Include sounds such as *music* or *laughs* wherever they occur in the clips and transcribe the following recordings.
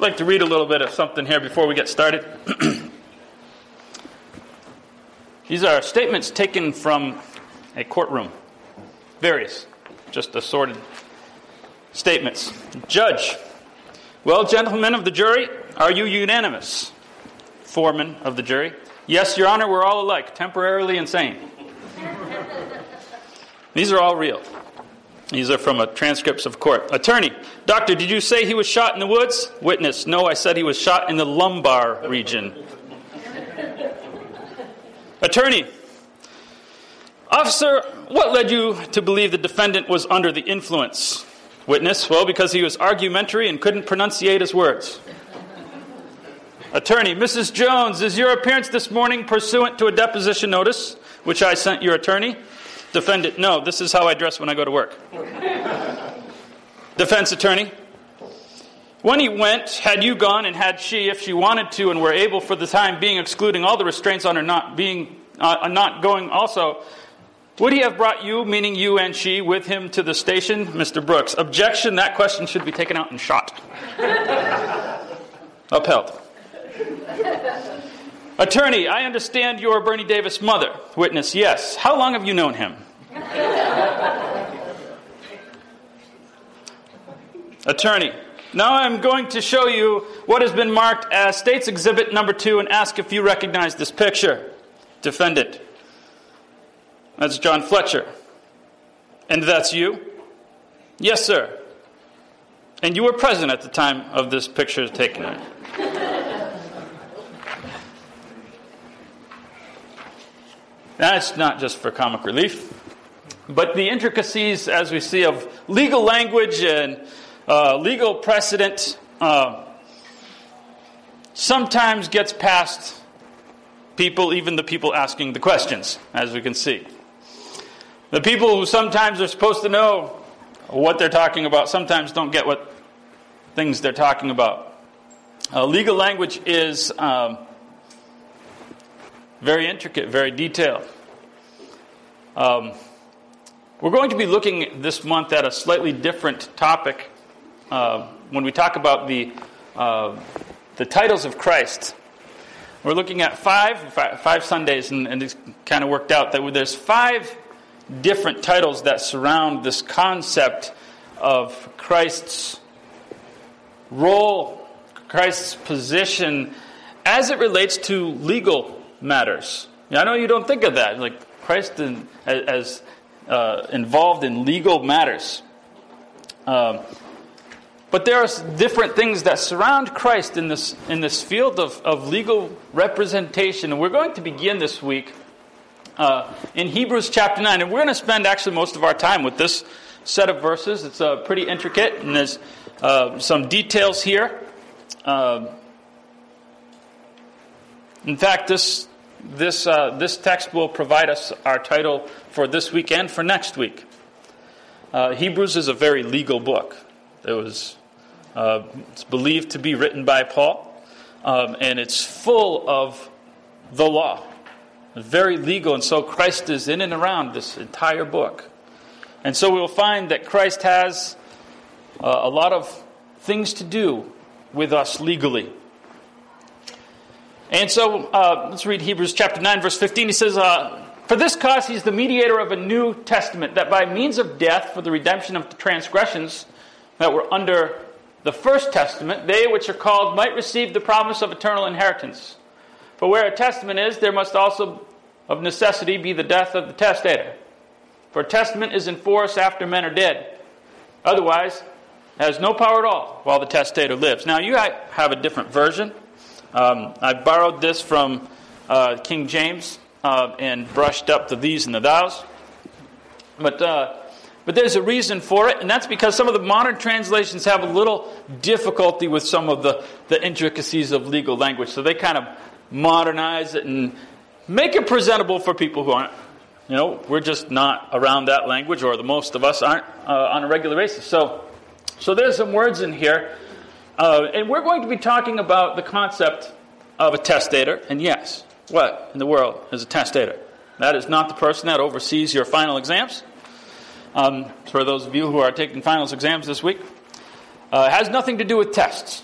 I'd like to read a little bit of something here before we get started. *clears throat* These are statements taken from a courtroom. Various, just assorted statements. Judge, well, gentlemen of the jury, are you unanimous? Foreman of the jury, yes, Your Honor, we're all alike, temporarily insane. *laughs* These are all real. These are from a transcripts of court. Attorney, doctor, did you say he was shot in the woods? Witness, no, I said he was shot in the lumbar region. Attorney, officer, what led you to believe the defendant was under the influence? Witness, well, because he was argumentary and couldn't pronunciate his words. Attorney, Mrs. Jones, is your appearance this morning pursuant to a deposition notice which I sent your attorney? Defendant, no, this is how I dress when I go to work. Defense attorney, when he went, had you gone and had she, if she wanted to and were able for the time being, excluding all the restraints on her not being, uh, not going also, would he have brought you, meaning you and she, with him to the station? Mr. Brooks, objection, that question should be taken out and shot. *laughs* Upheld. Attorney, I understand you're Bernie Davis' mother. Witness, yes. How long have you known him? Attorney, now I'm going to show you what has been marked as State's Exhibit number two and ask if you recognize this picture. Defendant, that's John Fletcher. And that's you? Yes, sir. And you were present at the time of this picture taken. That's not just for comic relief, but the intricacies, as we see, of legal language and uh, legal precedent uh, sometimes gets past people, even the people asking the questions, as we can see. The people who sometimes are supposed to know what they're talking about sometimes don't get what things they're talking about. Uh, legal language is. Um, very intricate, very detailed. Um, we're going to be looking this month at a slightly different topic uh, when we talk about the, uh, the titles of Christ. We're looking at five, five, five Sundays, and, and it's kind of worked out that there's five different titles that surround this concept of Christ's role, Christ's position as it relates to legal matters. I know you don't think of that, like Christ in, as uh, involved in legal matters. Um, but there are different things that surround Christ in this, in this field of, of legal representation. And we're going to begin this week uh, in Hebrews chapter 9. And we're going to spend actually most of our time with this set of verses. It's uh, pretty intricate, and there's uh, some details here. Uh, in fact, this this, uh, this text will provide us our title for this week and for next week. Uh, Hebrews is a very legal book. It was uh, it's believed to be written by Paul, um, and it's full of the law. It's very legal, and so Christ is in and around this entire book. And so we will find that Christ has uh, a lot of things to do with us legally. And so uh, let's read Hebrews chapter 9, verse 15. He says, uh, For this cause he is the mediator of a new testament, that by means of death for the redemption of the transgressions that were under the first testament, they which are called might receive the promise of eternal inheritance. For where a testament is, there must also of necessity be the death of the testator. For a testament is in force after men are dead. Otherwise, has no power at all while the testator lives. Now, you have a different version. Um, I borrowed this from uh, King James uh, and brushed up the these and the thous. But, uh, but there's a reason for it, and that's because some of the modern translations have a little difficulty with some of the, the intricacies of legal language. So they kind of modernize it and make it presentable for people who aren't, you know, we're just not around that language, or the most of us aren't uh, on a regular basis. So, so there's some words in here uh, and we're going to be talking about the concept of a testator. And yes, what in the world is a testator? That is not the person that oversees your final exams. Um, for those of you who are taking finals exams this week, uh, it has nothing to do with tests.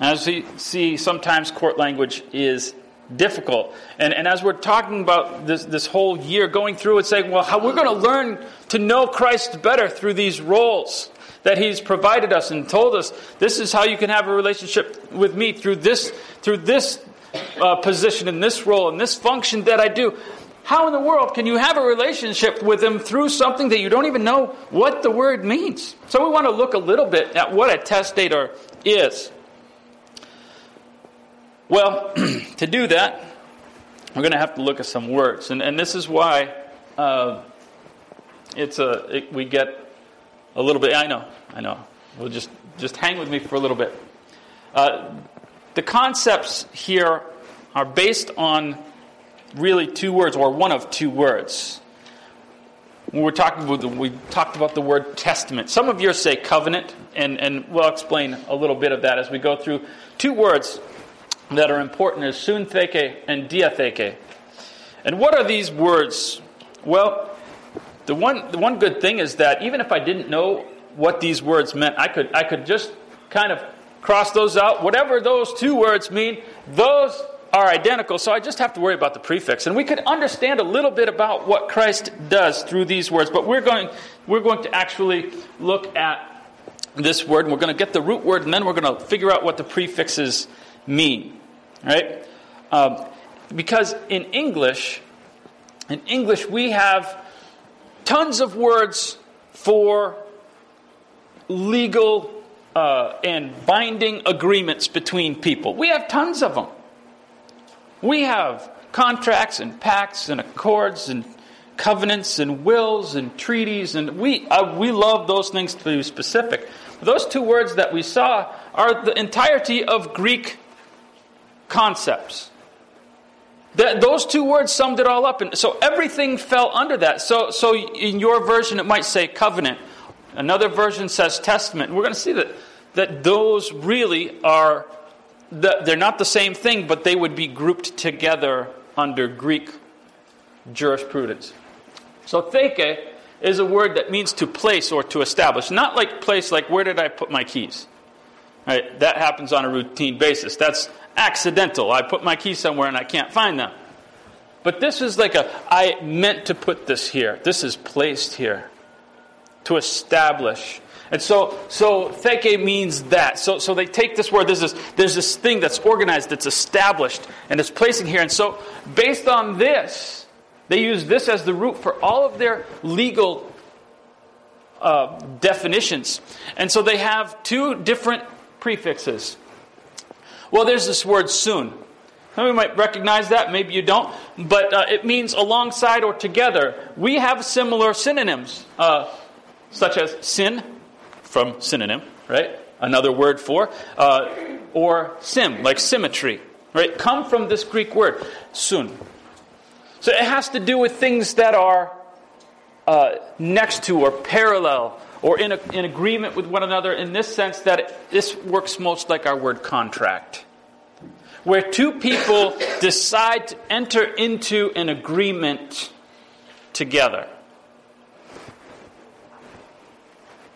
As we see, sometimes court language is difficult. And, and as we're talking about this, this whole year, going through and saying, well, how we're going to learn to know Christ better through these roles that He's provided us and told us this is how you can have a relationship with me through this, through this uh, position in this role and this function that I do. How in the world can you have a relationship with Him through something that you don't even know what the word means? So we want to look a little bit at what a testator is. Well, *clears throat* to do that, we're going to have to look at some words. And, and this is why uh, it's a, it, we get a little bit. I know, I know. We'll just, just hang with me for a little bit. Uh, the concepts here are based on really two words, or one of two words. When we're talking about the, we talked about the word testament. Some of yours say covenant, and, and we'll explain a little bit of that as we go through. Two words that are important is suntheke and diatheke. And what are these words? Well, the one, the one good thing is that even if I didn't know what these words meant, I could, I could just kind of cross those out. Whatever those two words mean, those are identical, so I just have to worry about the prefix. And we could understand a little bit about what Christ does through these words, but we're going, we're going to actually look at this word, and we're going to get the root word, and then we're going to figure out what the prefixes mean. Right? Um, because in English, in English, we have tons of words for legal uh, and binding agreements between people. We have tons of them. We have contracts and pacts and accords and covenants and wills and treaties, and we, uh, we love those things to be specific. Those two words that we saw are the entirety of Greek concepts. That, those two words summed it all up. And so everything fell under that. So, so in your version, it might say covenant. Another version says testament. we're going to see that, that those really are they're not the same thing, but they would be grouped together under Greek jurisprudence. So theke is a word that means to place or to establish. Not like place like where did I put my keys? Right? That happens on a routine basis. That's accidental. I put my keys somewhere and I can't find them. But this is like a I meant to put this here. This is placed here to establish and so, so theke means that. So, so they take this word, there's this, there's this thing that's organized, that's established, and it's placing here. And so, based on this, they use this as the root for all of their legal uh, definitions. And so they have two different prefixes. Well, there's this word soon. Some of you might recognize that, maybe you don't, but uh, it means alongside or together. We have similar synonyms, uh, such as sin, from synonym, right? Another word for, uh, or sim, like symmetry, right? Come from this Greek word, sun. So it has to do with things that are uh, next to or parallel or in, a, in agreement with one another in this sense that it, this works most like our word contract. Where two people *coughs* decide to enter into an agreement together.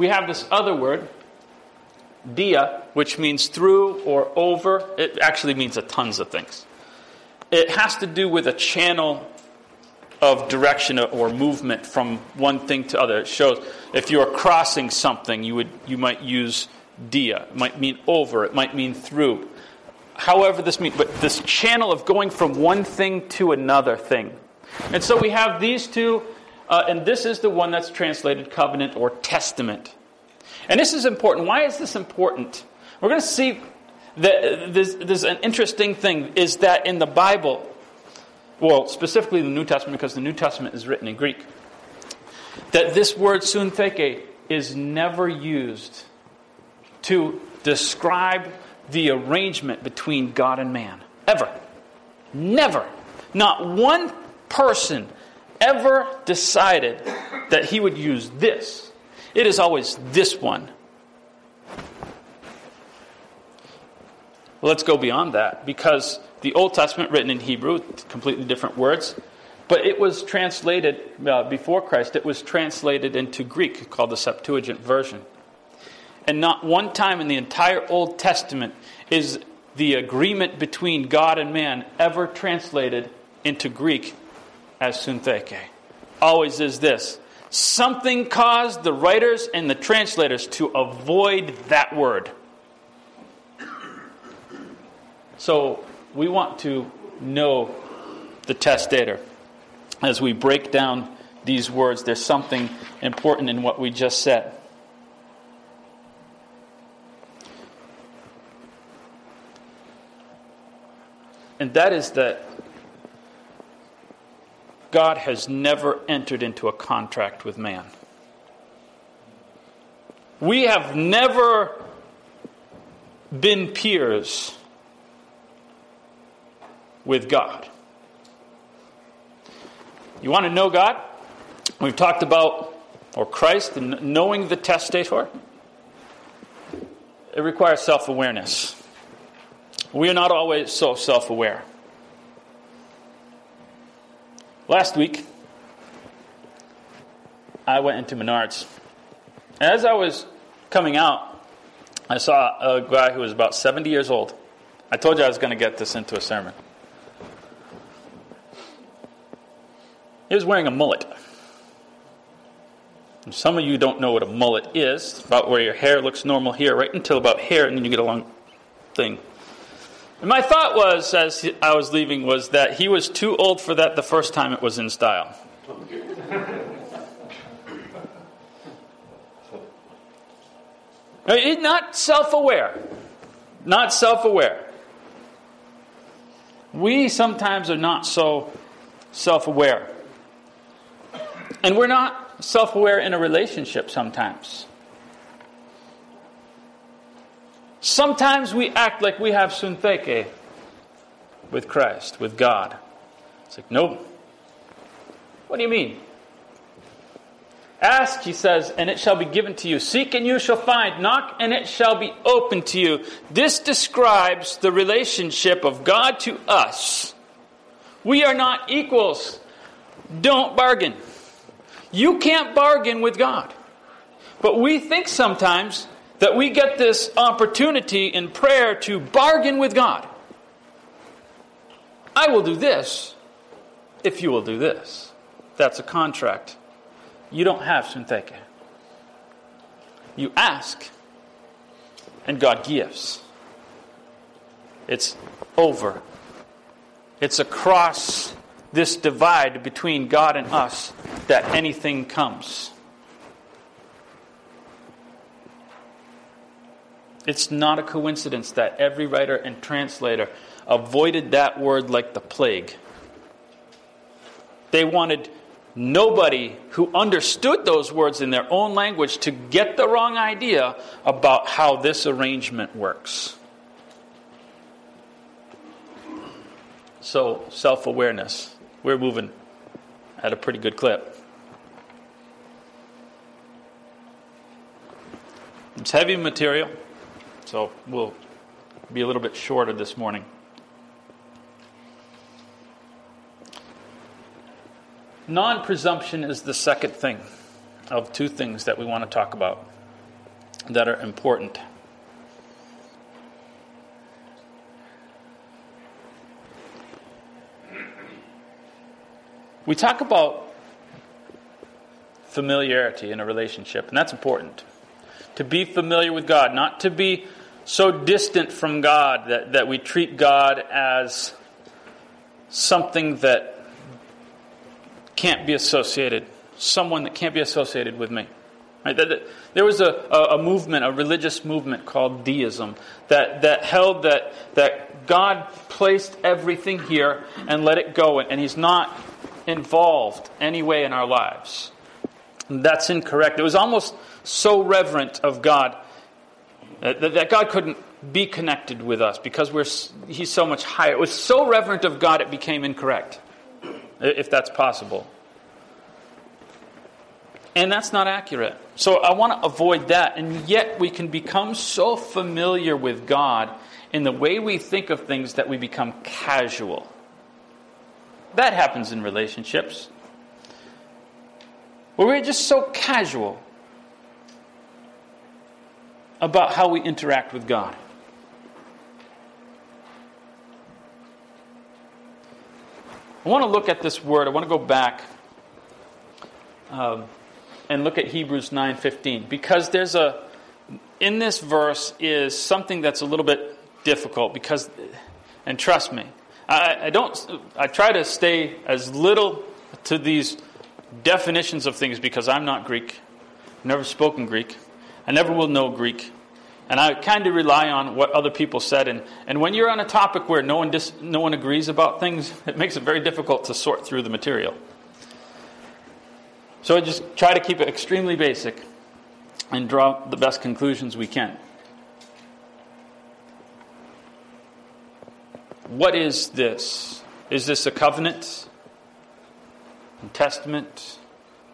we have this other word, dia, which means through or over. It actually means a tons of things. It has to do with a channel of direction or movement from one thing to other. It shows if you are crossing something, you would you might use dia. It might mean over. It might mean through. However, this means, but this channel of going from one thing to another thing. And so we have these two uh, and this is the one that's translated covenant or testament. And this is important. Why is this important? We're going to see that this, this an interesting thing is that in the Bible, well, specifically the New Testament, because the New Testament is written in Greek, that this word suntheke is never used to describe the arrangement between God and man. Ever. Never. Not one person ever decided that he would use this, it is always this one. Let's go beyond that because the Old Testament, written in Hebrew, completely different words, but it was translated uh, before Christ, it was translated into Greek called the Septuagint version. And not one time in the entire Old Testament is the agreement between God and man ever translated into Greek as syntheke. Always is this. Something caused the writers and the translators to avoid that word. So we want to know the testator. As we break down these words, there's something important in what we just said. And that is that God has never entered into a contract with man. We have never been peers with God. You want to know God? We've talked about, or Christ, and knowing the testator. It requires self awareness. We are not always so self aware. Last week, I went into Menards. As I was coming out, I saw a guy who was about 70 years old. I told you I was going to get this into a sermon. He was wearing a mullet. And some of you don't know what a mullet is, about where your hair looks normal here, right until about here, and then you get a long thing. And my thought was, as I was leaving, was that he was too old for that the first time it was in style. not self aware. Not self aware. We sometimes are not so self aware. And we're not self aware in a relationship sometimes. Sometimes we act like we have syntheke with Christ, with God. It's like, nope. What do you mean? Ask, he says, and it shall be given to you. Seek and you shall find. Knock and it shall be open to you. This describes the relationship of God to us. We are not equals. Don't bargain. You can't bargain with God. But we think sometimes that we get this opportunity in prayer to bargain with God. I will do this if you will do this. That's a contract. You don't have syntheke. You ask, and God gives. It's over. It's across this divide between God and us that anything comes. It's not a coincidence that every writer and translator avoided that word like the plague. They wanted nobody who understood those words in their own language to get the wrong idea about how this arrangement works. So, self awareness. We're moving at a pretty good clip. It's heavy material. So we'll be a little bit shorter this morning. Non presumption is the second thing of two things that we want to talk about that are important. We talk about familiarity in a relationship, and that's important. To be familiar with God, not to be so distant from God that, that we treat God as something that can't be associated, someone that can't be associated with me. Right? There was a, a movement, a religious movement called deism, that, that held that, that God placed everything here and let it go, and He's not involved anyway in our lives. That's incorrect. It was almost so reverent of God uh, that, that God couldn't be connected with us because we're, He's so much higher. It was so reverent of God it became incorrect, if that's possible. And that's not accurate. So I want to avoid that. And yet we can become so familiar with God in the way we think of things that we become casual. That happens in relationships. Where we're just so casual about how we interact with God. I want to look at this word. I want to go back um, and look at Hebrews 9:15 because there's a in this verse is something that's a little bit difficult because and trust me, I, I don't I try to stay as little to these definitions of things because I'm not Greek. I've never spoken Greek. I never will know Greek. And I kind of rely on what other people said. And, and when you're on a topic where no one, dis, no one agrees about things, *laughs* it makes it very difficult to sort through the material. So I just try to keep it extremely basic and draw the best conclusions we can. What is this? Is this a covenant? A testament?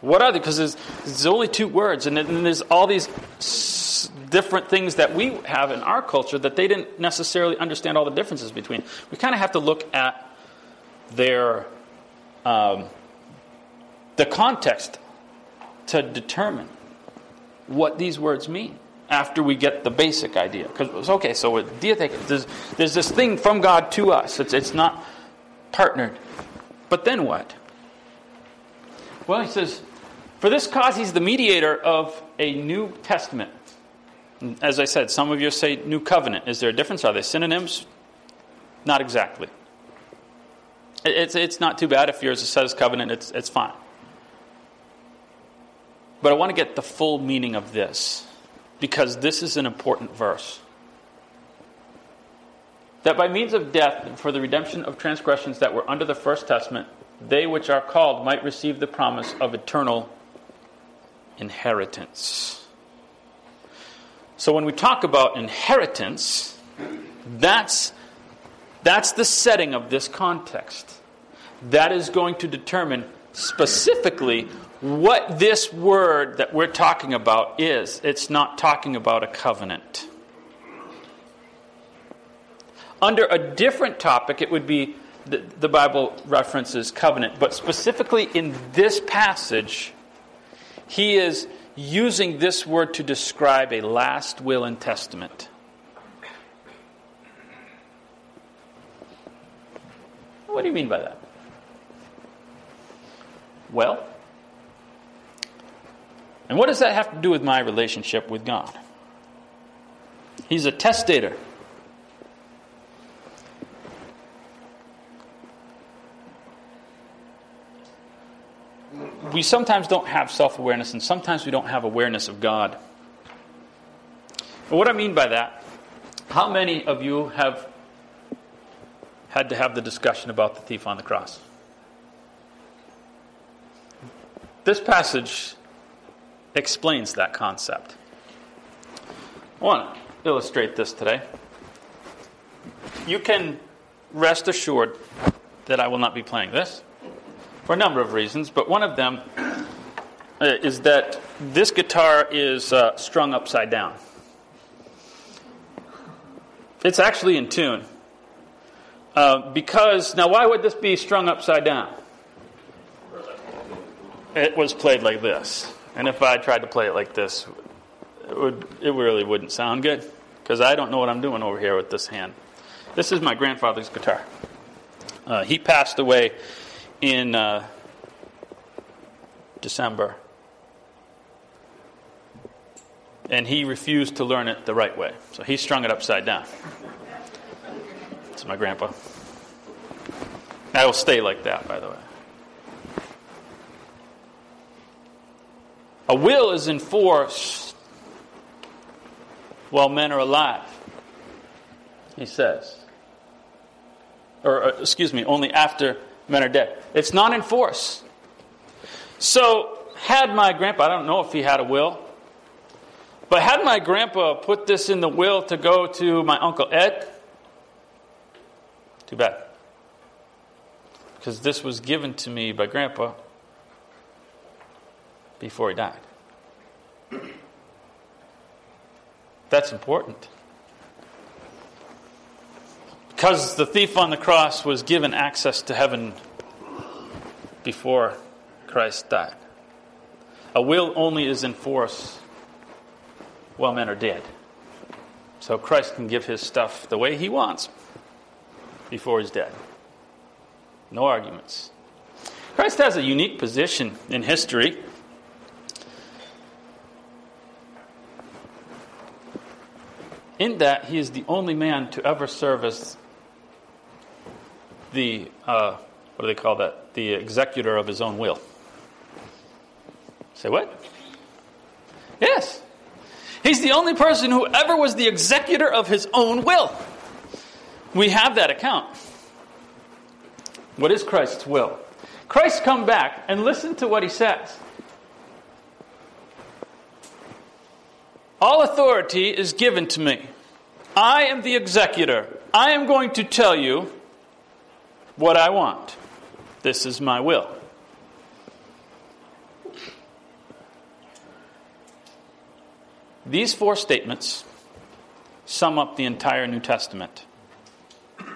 What are they? Because there's, there's only two words, and then there's all these different things that we have in our culture that they didn't necessarily understand all the differences between. We kind of have to look at their um, the context to determine what these words mean after we get the basic idea. Because okay, so with there's, there's this thing from God to us. It's it's not partnered. But then what? Well, he says, for this cause he's the mediator of a new testament as I said, some of you say new covenant. Is there a difference? Are they synonyms? Not exactly. It's, it's not too bad if yours says covenant, it's, it's fine. But I want to get the full meaning of this because this is an important verse. That by means of death, for the redemption of transgressions that were under the first testament, they which are called might receive the promise of eternal inheritance. So when we talk about inheritance, that's, that's the setting of this context. That is going to determine specifically what this word that we're talking about is. It's not talking about a covenant. Under a different topic, it would be the, the Bible references covenant, but specifically in this passage, he is using this word to describe a last will and testament. What do you mean by that? Well, and what does that have to do with my relationship with God? He's a testator. we sometimes don't have self awareness, and sometimes we don't have awareness of God. what I mean by that, how many of you have had to have the discussion about the thief on the cross? This passage explains that concept. I want to illustrate this today. You can rest assured that I will not be playing this for a number of reasons, but one of them uh, is that this guitar is uh, strung upside down. It's actually in tune. Uh, because, now, why would this be strung upside down? It was played like this. And if I tried to play it like this, it, would, it really wouldn't sound good. Because I don't know what I'm doing over here with this hand. This is my grandfather's guitar. Uh, he passed away in uh, December. And he refused to learn it the right way. So he strung it upside down. It's my grandpa. I will stay like that, by the way. A will is enforced while men are alive, he says. Or, uh, excuse me, only after men are dead. It's not in force. So, had my grandpa, I don't know if he had a will, but had my grandpa put this in the will to go to my Uncle Ed, too bad. Because this was given to me by grandpa before he died. That's important. Because the thief on the cross was given access to heaven before Christ died. A will only is in force while men are dead. So Christ can give his stuff the way he wants before he's dead. No arguments. Christ has a unique position in history. In that he is the only man to ever serve as the, uh, what do they call that? The executor of his own will. Say what? Yes. He's the only person who ever was the executor of his own will. We have that account. What is Christ's will? Christ come back and listen to what he says. All authority is given to me. I am the executor. I am going to tell you what I want. This is my will. These four statements sum up the entire New Testament. You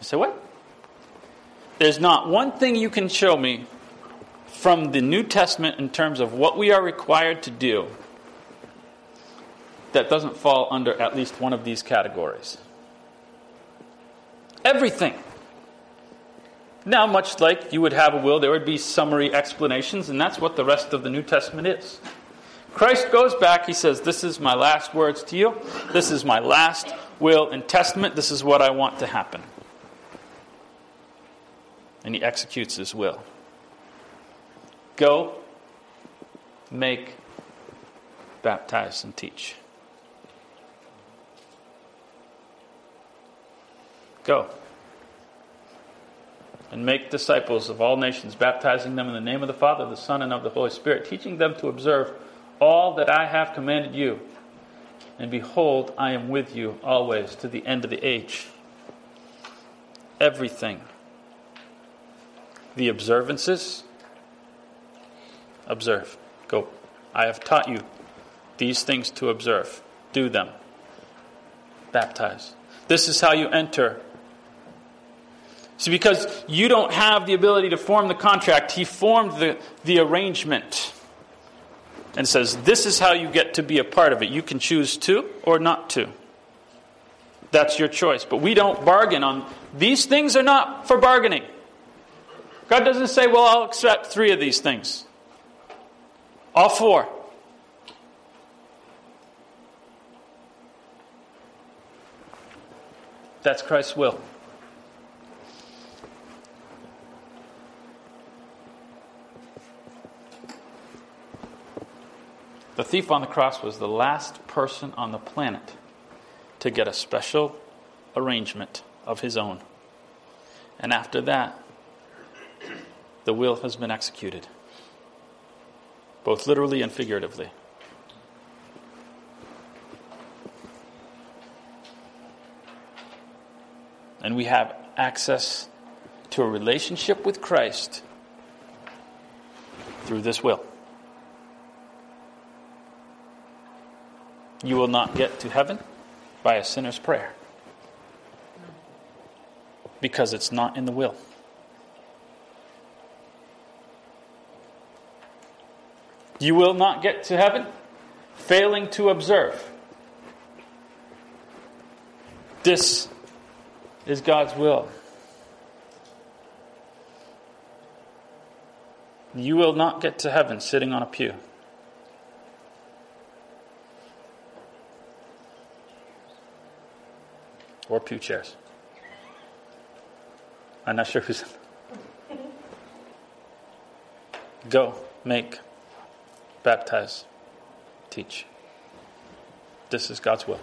say, what? There's not one thing you can show me from the New Testament in terms of what we are required to do that doesn't fall under at least one of these categories. Everything. Now, much like you would have a will, there would be summary explanations, and that's what the rest of the New Testament is. Christ goes back, he says, This is my last words to you. This is my last will and testament. This is what I want to happen. And he executes his will. Go, make, baptize, and teach. Go and make disciples of all nations, baptizing them in the name of the Father, the Son, and of the Holy Spirit, teaching them to observe all that I have commanded you. And behold, I am with you always to the end of the age. Everything. The observances, observe. Go. I have taught you these things to observe. Do them. Baptize. This is how you enter. See, because you don't have the ability to form the contract, he formed the, the arrangement and says, This is how you get to be a part of it. You can choose to or not to. That's your choice. But we don't bargain on these things are not for bargaining. God doesn't say, Well, I'll accept three of these things. All four. That's Christ's will. The thief on the cross was the last person on the planet to get a special arrangement of his own. And after that, the will has been executed, both literally and figuratively. And we have access to a relationship with Christ through this will. You will not get to heaven by a sinner's prayer because it's not in the will. You will not get to heaven failing to observe. This is God's will. You will not get to heaven sitting on a pew. Or pew chairs. I'm not sure who's. *laughs* Go, make, baptize, teach. This is God's will.